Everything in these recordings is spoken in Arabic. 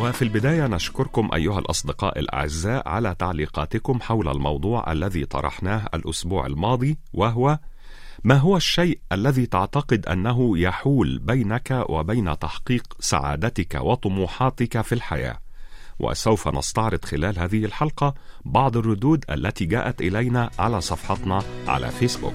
وفي البداية نشكركم أيها الأصدقاء الأعزاء على تعليقاتكم حول الموضوع الذي طرحناه الأسبوع الماضي وهو ما هو الشيء الذي تعتقد أنه يحول بينك وبين تحقيق سعادتك وطموحاتك في الحياة؟ وسوف نستعرض خلال هذه الحلقة بعض الردود التي جاءت إلينا على صفحتنا على فيسبوك.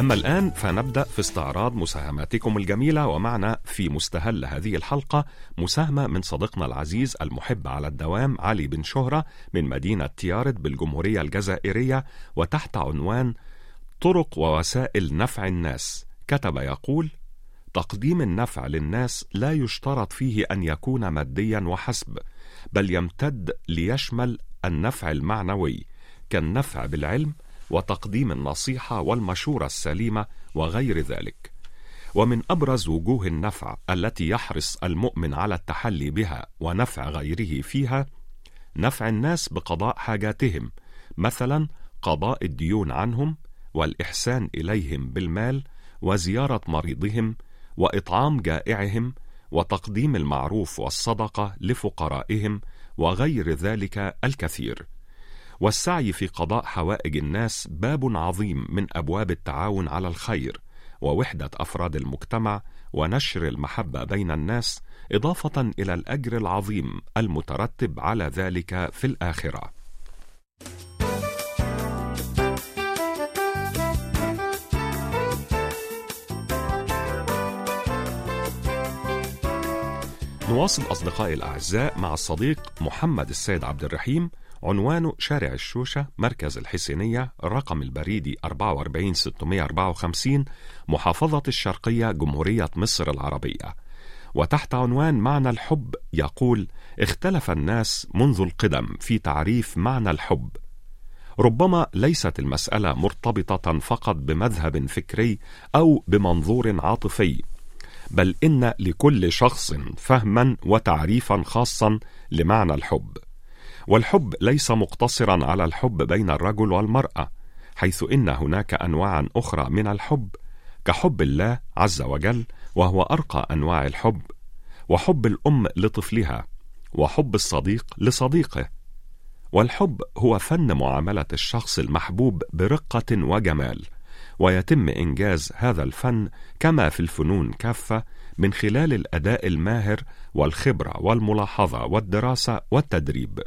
أما الآن فنبدأ في استعراض مساهماتكم الجميلة ومعنا في مستهل هذه الحلقة مساهمة من صديقنا العزيز المحب على الدوام علي بن شهرة من مدينة تيارت بالجمهورية الجزائرية وتحت عنوان طرق ووسائل نفع الناس. كتب يقول تقديم النفع للناس لا يشترط فيه أن يكون ماديا وحسب بل يمتد ليشمل النفع المعنوي. كالنفع بالعلم وتقديم النصيحة والمشورة السليمة وغير ذلك. ومن أبرز وجوه النفع التي يحرص المؤمن على التحلي بها ونفع غيره فيها نفع الناس بقضاء حاجاتهم مثلا قضاء الديون عنهم والإحسان إليهم بالمال وزيارة مريضهم وإطعام جائعهم وتقديم المعروف والصدقة لفقرائهم وغير ذلك الكثير. والسعي في قضاء حوائج الناس باب عظيم من أبواب التعاون على الخير ووحدة أفراد المجتمع ونشر المحبة بين الناس إضافة إلى الأجر العظيم المترتب على ذلك في الآخرة. نواصل أصدقائي الأعزاء مع الصديق محمد السيد عبد الرحيم عنوانه شارع الشوشة مركز الحسينية الرقم البريدي 44654 محافظة الشرقية جمهورية مصر العربية. وتحت عنوان معنى الحب يقول اختلف الناس منذ القدم في تعريف معنى الحب. ربما ليست المسألة مرتبطة فقط بمذهب فكري أو بمنظور عاطفي بل إن لكل شخص فهما وتعريفا خاصا لمعنى الحب. والحب ليس مقتصرا على الحب بين الرجل والمرأة حيث إن هناك انواعا أخرى من الحب كحب الله عز وجل وهو أرقى أنواع الحب وحب الأم لطفلها وحب الصديق لصديقه. والحب هو فن معاملة الشخص المحبوب برقة وجمال ويتم إنجاز هذا الفن كما في الفنون كافة من خلال الأداء الماهر والخبرة والملاحظة والدراسة والتدريب.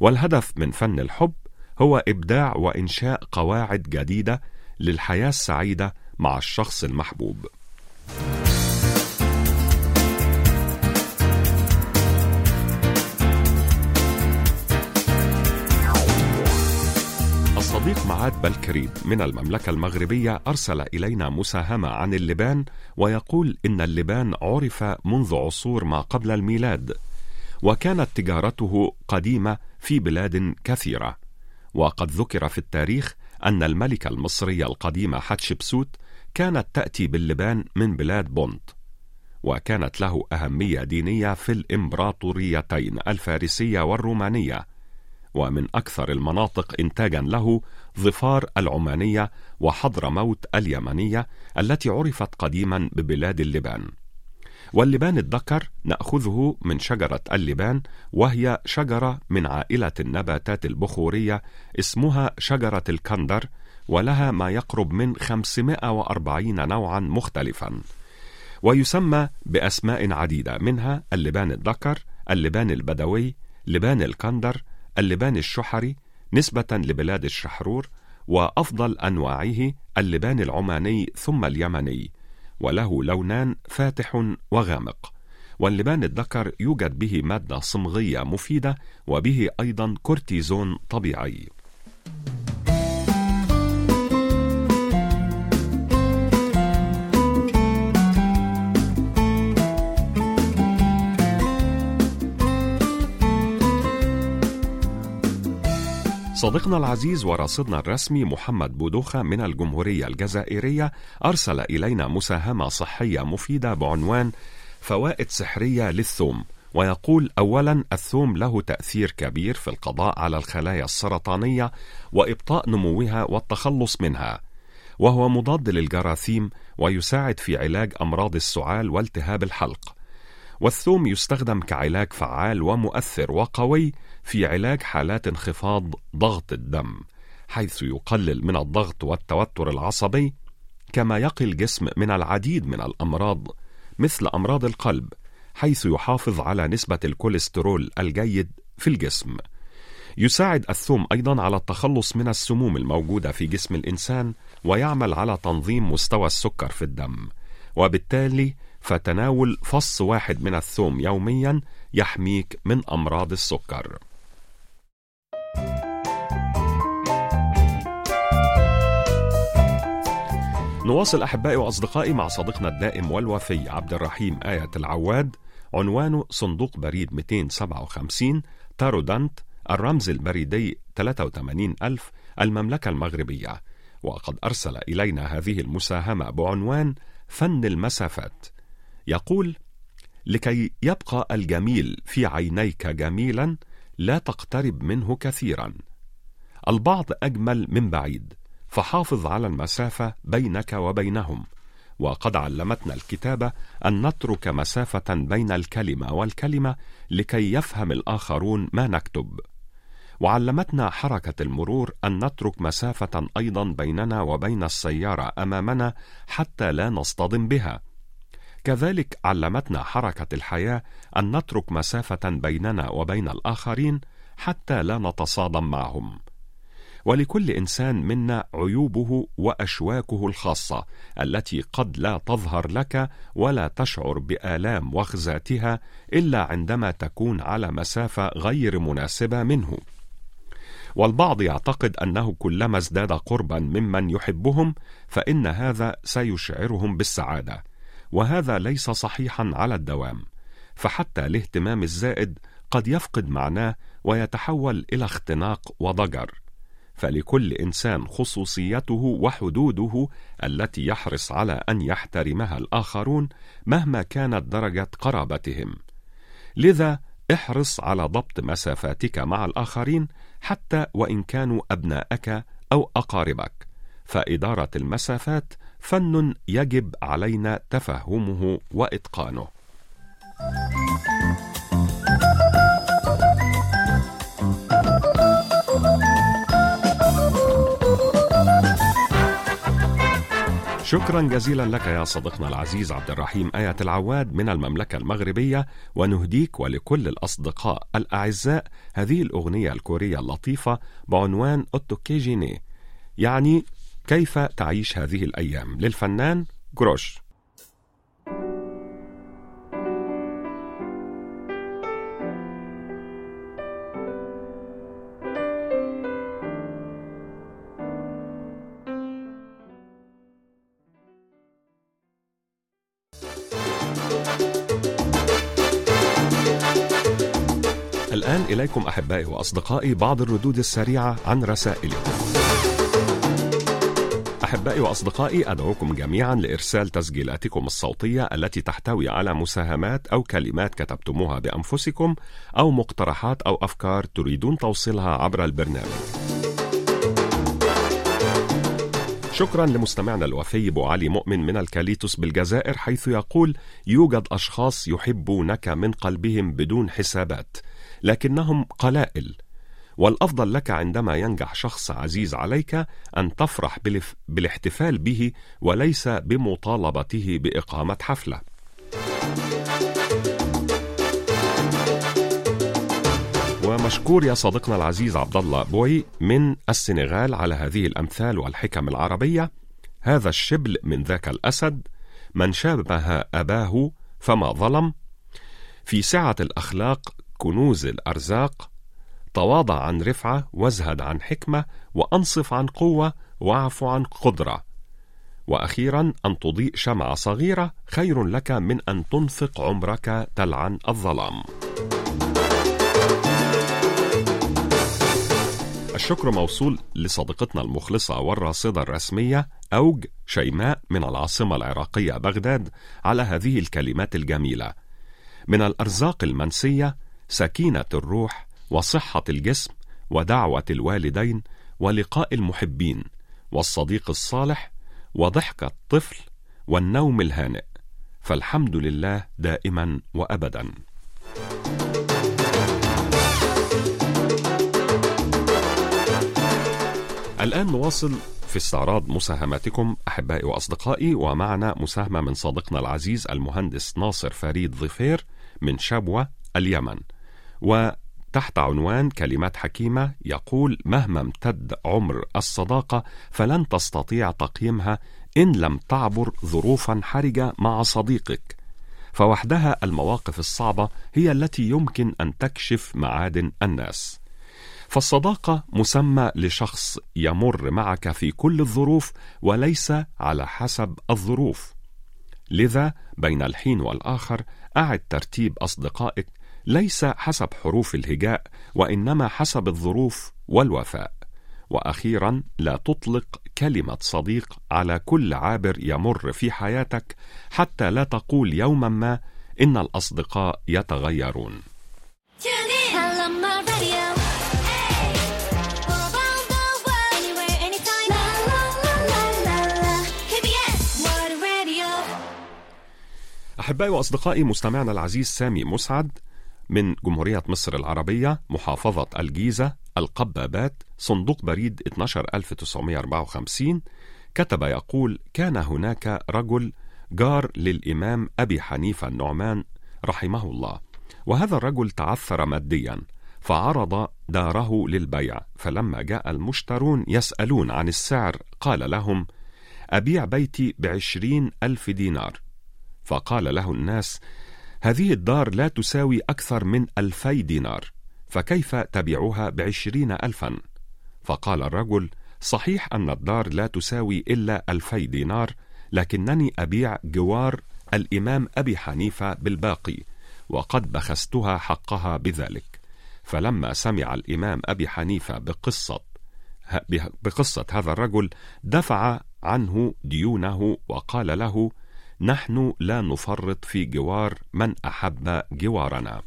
والهدف من فن الحب هو إبداع وإنشاء قواعد جديدة للحياة السعيدة مع الشخص المحبوب. الصديق معاد بلكريد من المملكة المغربية أرسل إلينا مساهمة عن اللبان ويقول إن اللبان عرف منذ عصور ما قبل الميلاد وكانت تجارته قديمة في بلاد كثيرة. وقد ذكر في التاريخ أن الملكة المصرية القديمة حتشبسوت كانت تأتي باللبان من بلاد بونت وكانت له أهمية دينية في الإمبراطوريتين الفارسية والرومانية ومن أكثر المناطق إنتاجا له ظفار العمانية وحضرموت اليمنية التي عرفت قديما ببلاد اللبان. واللبان الذكر نأخذه من شجرة اللبان وهي شجرة من عائلة النباتات البخورية اسمها شجرة الكندر ولها ما يقرب من 540 نوعا مختلفا. ويسمى بأسماء عديدة منها اللبان الذكر اللبان البدوي لبان الكندر اللبان الشحري نسبة لبلاد الشحرور وأفضل أنواعه اللبان العماني ثم اليمني. وله لونان فاتح وغامق. واللبان الذكر يوجد به مادة صمغية مفيدة وبه أيضا كورتيزون طبيعي. صديقنا العزيز ورصدنا الرسمي محمد بودوخة من الجمهورية الجزائرية أرسل إلينا مساهمة صحية مفيدة بعنوان فوائد سحرية للثوم ويقول أولا الثوم له تأثير كبير في القضاء على الخلايا السرطانية وإبطاء نموها والتخلص منها وهو مضاد للجراثيم ويساعد في علاج أمراض السعال والتهاب الحلق. والثوم يستخدم كعلاج فعال ومؤثر وقوي في علاج حالات انخفاض ضغط الدم حيث يقلل من الضغط والتوتر العصبي كما يقي الجسم من العديد من الأمراض مثل أمراض القلب حيث يحافظ على نسبة الكوليسترول الجيد في الجسم. يساعد الثوم أيضا على التخلص من السموم الموجودة في جسم الإنسان ويعمل على تنظيم مستوى السكر في الدم وبالتالي فتناول فص واحد من الثوم يوميا يحميك من أمراض السكر. نواصل أحبائي وأصدقائي مع صديقنا الدائم والوفي عبد الرحيم آية العواد عنوانه صندوق بريد 257 تارودانت الرمز البريدي 83 ألف المملكة المغربية. وقد أرسل إلينا هذه المساهمة بعنوان فن المسافات. يقول لكي يبقى الجميل في عينيك جميلا لا تقترب منه كثيرا. البعض أجمل من بعيد فحافظ على المسافة بينك وبينهم. وقد علمتنا الكتابة أن نترك مسافة بين الكلمة والكلمة لكي يفهم الآخرون ما نكتب. وعلمتنا حركة المرور أن نترك مسافة أيضا بيننا وبين السيارة أمامنا حتى لا نصطدم بها. كذلك علمتنا حركة الحياة أن نترك مسافة بيننا وبين الآخرين حتى لا نتصادم معهم. ولكل إنسان منا عيوبه وأشواكه الخاصة التي قد لا تظهر لك ولا تشعر بآلام وخزاتها إلا عندما تكون على مسافة غير مناسبة منه. والبعض يعتقد أنه كلما ازداد قربا ممن يحبهم فإن هذا سيشعرهم بالسعادة. وهذا ليس صحيحا على الدوام فحتى الاهتمام الزائد قد يفقد معناه ويتحول إلى اختناق وضجر. فلكل إنسان خصوصيته وحدوده التي يحرص على أن يحترمها الآخرون مهما كانت درجة قرابتهم. لذا احرص على ضبط مسافاتك مع الآخرين حتى وإن كانوا أبناءك أو أقاربك فإدارة المسافات فن يجب علينا تفهمه وإتقانه. شكرا جزيلا لك يا صديقنا العزيز عبد الرحيم. آية العواد من المملكة المغربية ونهديك ولكل الأصدقاء الأعزاء. هذه الأغنية الكورية اللطيفة بعنوان أوتوكيجيني يعني كيف تعيش هذه الأيام للفنان جروش الآن إليكم أحبائي وأصدقائي بعض الردود السريعة عن رسائلكم. أحبائي وأصدقائي أدعوكم جميعا لإرسال تسجيلاتكم الصوتية التي تحتوي على مساهمات أو كلمات كتبتموها بأنفسكم أو مقترحات أو أفكار تريدون توصيلها عبر البرنامج. شكرا لمستمعنا الوفي ابو علي مؤمن من الكاليتوس بالجزائر حيث يقول يوجد أشخاص يحبونك من قلبهم بدون حسابات لكنهم قلائل والأفضل لك عندما ينجح شخص عزيز عليك أن تفرح بالاحتفال به وليس بمطالبته بإقامة حفلة. ومشكور يا صديقنا العزيز عبد الله بوي من السنغال على هذه الأمثال والحكم العربية. هذا الشبل من ذاك الأسد من شابه أباه فما ظلم. في سعة الأخلاق كنوز الأرزاق تواضع عن رفعة وازهد عن حكمة وأنصف عن قوة واعف عن قدرة. وأخيرا أن تضيء شمعة صغيرة خير لك من أن تنفق عمرك تلعن الظلام. الشكر موصول لصديقتنا المخلصة والراصدة الرسمية أوج شيماء من العاصمة العراقية بغداد على هذه الكلمات الجميلة من الأرزاق المنسية سكينة الروح وصحة الجسم ودعوة الوالدين ولقاء المحبين والصديق الصالح وضحك الطفل والنوم الهانئ. فالحمد لله دائما وابدا. الآن نواصل في استعراض مساهماتكم أحبائي وأصدقائي ومعنا مساهمة من صديقنا العزيز المهندس ناصر فريد ظفير من شبوة اليمن. وتحت عنوان كلمات حكيمة يقول مهما امتد عمر الصداقة فلن تستطيع تقييمها إن لم تعبر ظروفا حرجة مع صديقك فوحدها المواقف الصعبة هي التي يمكن أن تكشف معادن الناس فالصداقة مسمى لشخص يمر معك في كل الظروف وليس على حسب الظروف. لذا بين الحين والآخر أعد ترتيب أصدقائك ليس حسب حروف الهجاء وإنما حسب الظروف والوفاء. وأخيرا لا تطلق كلمة صديق على كل عابر يمر في حياتك حتى لا تقول يوما ما إن الأصدقاء يتغيرون. أحبائي وأصدقائي مستمعنا العزيز سامي مسعد. من جمهورية مصر العربية محافظة الجيزة القبابات صندوق بريد 12954 كتب يقول كان هناك رجل جار للإمام أبي حنيفة النعمان رحمه الله وهذا الرجل تعثر ماديا فعرض داره للبيع فلما جاء المشترون يسألون عن السعر قال لهم أبيع بيتي بعشرين ألف دينار فقال له الناس هذه الدار لا تساوي أكثر من ألفي دينار فكيف تبيعها بعشرين ألفا؟ فقال الرجل صحيح أن الدار لا تساوي إلا ألفي دينار لكنني أبيع جوار الإمام أبي حنيفة بالباقي وقد بخستها حقها بذلك. فلما سمع الإمام أبي حنيفة بقصة بقصة هذا الرجل دفع عنه ديونه وقال له نحن لا نفرط في جوار من أحب جوارنا.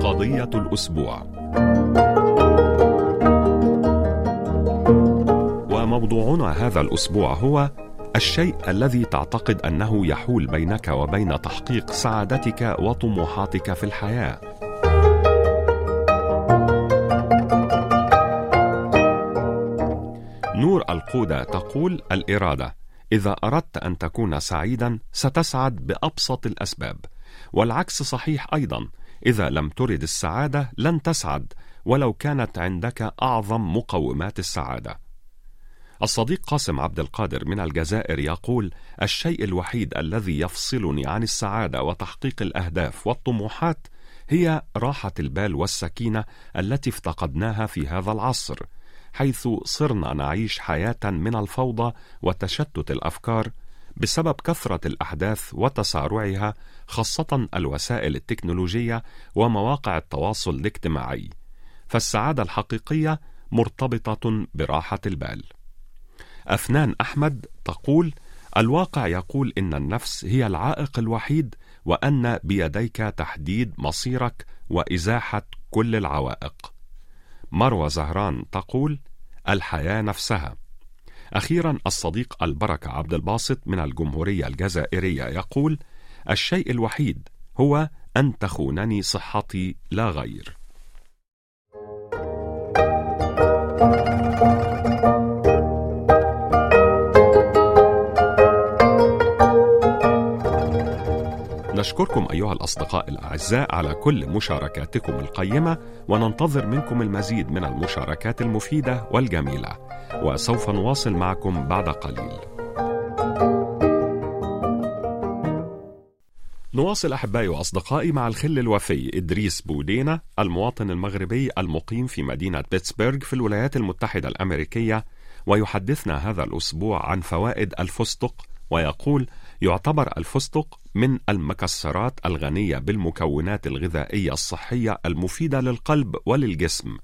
قضية الأسبوع. وموضوعنا هذا الأسبوع هو الشيء الذي تعتقد أنه يحول بينك وبين تحقيق سعادتك وطموحاتك في الحياة. القودة تقول الإرادة إذا أردت أن تكون سعيدا ستسعد بأبسط الأسباب والعكس صحيح أيضا إذا لم ترد السعادة لن تسعد ولو كانت عندك أعظم مقومات السعادة. الصديق قاسم عبد القادر من الجزائر يقول الشيء الوحيد الذي يفصلني عن السعادة وتحقيق الأهداف والطموحات هي راحة البال والسكينة التي افتقدناها في هذا العصر. حيث صرنا نعيش حياة من الفوضى وتشتت الأفكار بسبب كثرة الأحداث وتسارعها خاصة الوسائل التكنولوجية ومواقع التواصل الاجتماعي. فالسعادة الحقيقية مرتبطة براحة البال. أفنان أحمد تقول الواقع يقول إن النفس هي العائق الوحيد وأن بيديك تحديد مصيرك وإزاحة كل العوائق. مروى زهران تقول الحياة نفسها. أخيرا الصديق البركة عبد الباسط من الجمهورية الجزائرية يقول الشيء الوحيد هو أن تخونني صحتي لا غير. نشكركم أيها الأصدقاء الأعزاء على كل مشاركاتكم القيمة وننتظر منكم المزيد من المشاركات المفيدة والجميلة. وسوف نواصل معكم بعد قليل. نواصل أحبائي وأصدقائي مع الخل الوفي إدريس بودينا المواطن المغربي المقيم في مدينة بيتسبرغ في الولايات المتحدة الأمريكية ويحدثنا هذا الأسبوع عن فوائد الفستق ويقول يعتبر الفستق من المكسرات الغنية بالمكونات الغذائية الصحية المفيدة للقلب وللجسم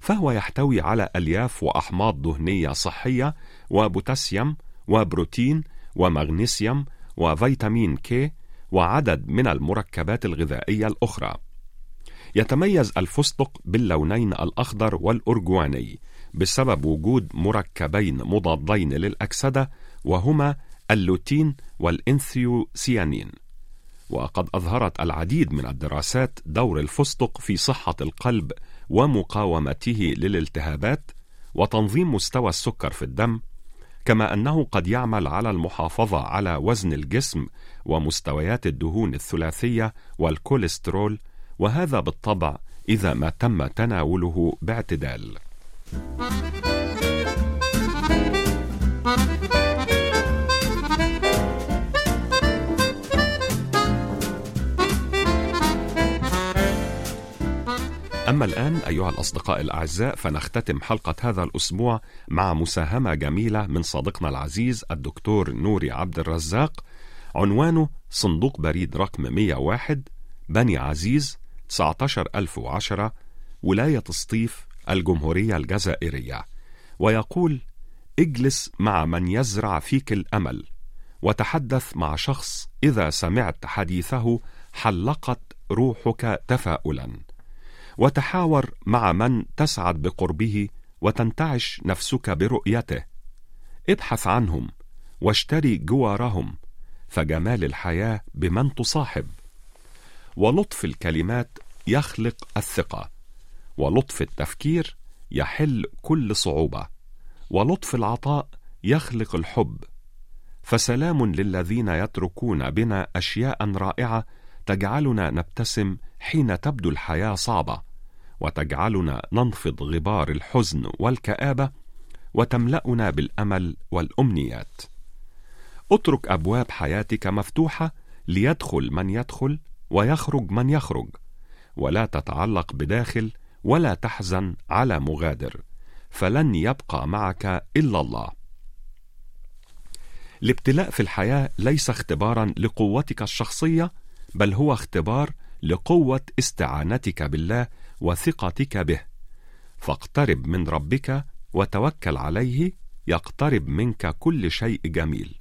فهو يحتوي على ألياف وأحماض دهنية صحية وبوتاسيوم وبروتين ومغنيسيوم وفيتامين كي وعدد من المركبات الغذائية الأخرى. يتميز الفستق باللونين الأخضر والأرجواني بسبب وجود مركبين مضادين للأكسدة وهما اللوتين والإنثيوسيانين. وقد أظهرت العديد من الدراسات دور الفستق في صحة القلب ومقاومته للالتهابات وتنظيم مستوى السكر في الدم كما أنه قد يعمل على المحافظة على وزن الجسم ومستويات الدهون الثلاثية والكوليسترول وهذا بالطبع إذا ما تم تناوله باعتدال أما الآن أيها الأصدقاء الأعزاء فنختتم حلقة هذا الأسبوع مع مساهمة جميلة من صديقنا العزيز الدكتور نوري عبد الرزاق. عنوانه صندوق بريد رقم 101 بني عزيز 19010 ولاية سطيف الجمهورية الجزائرية. ويقول اجلس مع من يزرع فيك الأمل وتحدث مع شخص إذا سمعت حديثه حلقت روحك تفاؤلا وتحاور مع من تسعد بقربه وتنتعش نفسك برؤيته. ابحث عنهم واشتري جوارهم فجمال الحياة بمن تصاحب. ولطف الكلمات يخلق الثقة ولطف التفكير يحل كل صعوبة ولطف العطاء يخلق الحب. فسلام للذين يتركون بنا أشياء رائعة تجعلنا نبتسم حين تبدو الحياة صعبة. وتجعلنا ننفض غبار الحزن والكآبة وتملأنا بالأمل والأمنيات. اترك أبواب حياتك مفتوحة ليدخل من يدخل ويخرج من يخرج، ولا تتعلق بداخل ولا تحزن على مغادر، فلن يبقى معك إلا الله. الابتلاء في الحياة ليس اختبارا لقوتك الشخصية، بل هو اختبار لقوة استعانتك بالله وثقتك به. فاقترب من ربك وتوكل عليه يقترب منك كل شيء جميل.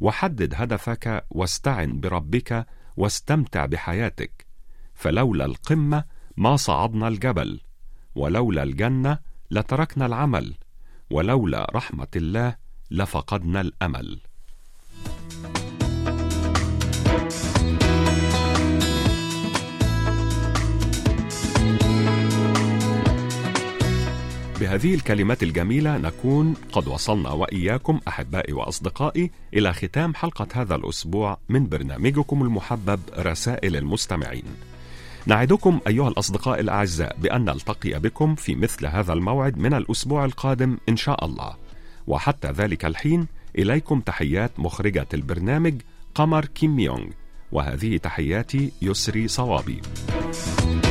وحدد هدفك واستعن بربك واستمتع بحياتك. فلولا القمة ما صعدنا الجبل ولولا الجنة لتركنا العمل ولولا رحمة الله لفقدنا الأمل. بهذه الكلمات الجميلة نكون قد وصلنا وإياكم أحبائي وأصدقائي إلى ختام حلقة هذا الأسبوع من برنامجكم المحبب رسائل المستمعين. نعدكم أيها الأصدقاء الأعزاء بأن نلتقي بكم في مثل هذا الموعد من الأسبوع القادم إن شاء الله. وحتى ذلك الحين إليكم تحيات مخرجة البرنامج قمر كيم يونغ وهذه تحياتي يسري صوابي. thank you